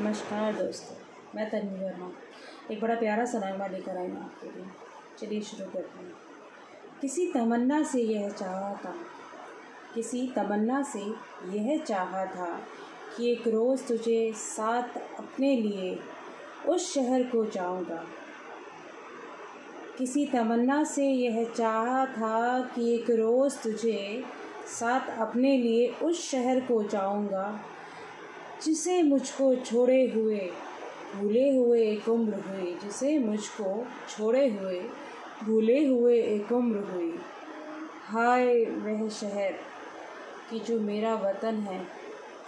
नमस्कार दोस्तों, मैं तन्वी वर्मा। एक बड़ा प्यारा सा नगमा लेकर आई हूँ आपके लिए। चलिए शुरू करते हैं। किसी तमन्ना से यह चाहा था, किसी तमन्ना से यह चाहा था कि एक रोज़ तुझे साथ अपने लिए उस शहर को जाऊँगा। किसी तमन्ना से यह चाहा था कि एक रोज़ तुझे साथ अपने लिए उस शहर को जाऊँगा जिसे मुझको छोड़े हुए, भूले हुए एक उम्र हुई, जिसे मुझको छोड़े हुए, भूले हुए एक उम्र हुई। हाय वह शहर कि जो मेरा वतन है,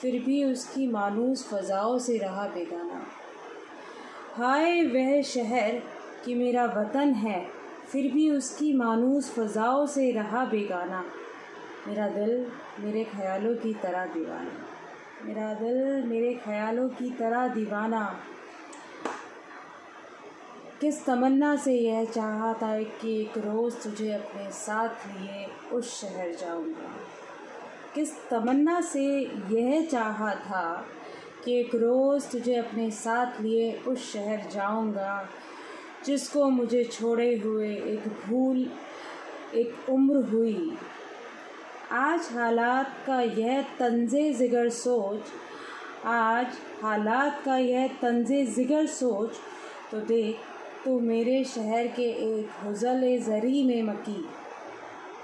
फिर भी उसकी मानूस फ़ज़ाओं से रहा बेगाना। हाय वह शहर कि मेरा वतन है, फिर भी उसकी मानूस फ़ज़ाओं से रहा बेगाना। मेरा दिल मेरे ख्यालों की तरह दीवाना। मेरा दिल मेरे ख्यालों की तरह दीवाना। किस तमन्ना से यह चाहा था कि एक रोज़ तुझे अपने साथ लिए उस शहर जाऊँगा। किस तमन्ना से यह चाहा था कि एक रोज़ तुझे अपने साथ लिए उस शहर जाऊँगा, जिसको मुझे छोड़े हुए एक भूल, एक उम्र हुई। आज हालात का यह तंज ज़िगर सोच, आज हालात का यह तंज ज़िगर सोच तो देख तो मेरे शहर के एक हज़ल ज़री में मकी।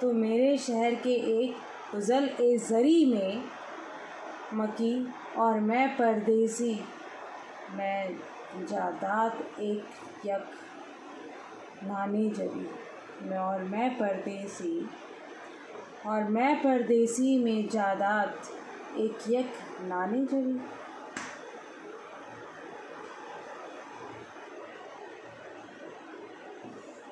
तो मेरे शहर के एक हज़ल ज़री में मकी और मैं परदेसी। मैं जादात एक यक नाने जबी। मैं और मैं परदेसी और मैं परदेसी में जादात एक यक नाने जड़ी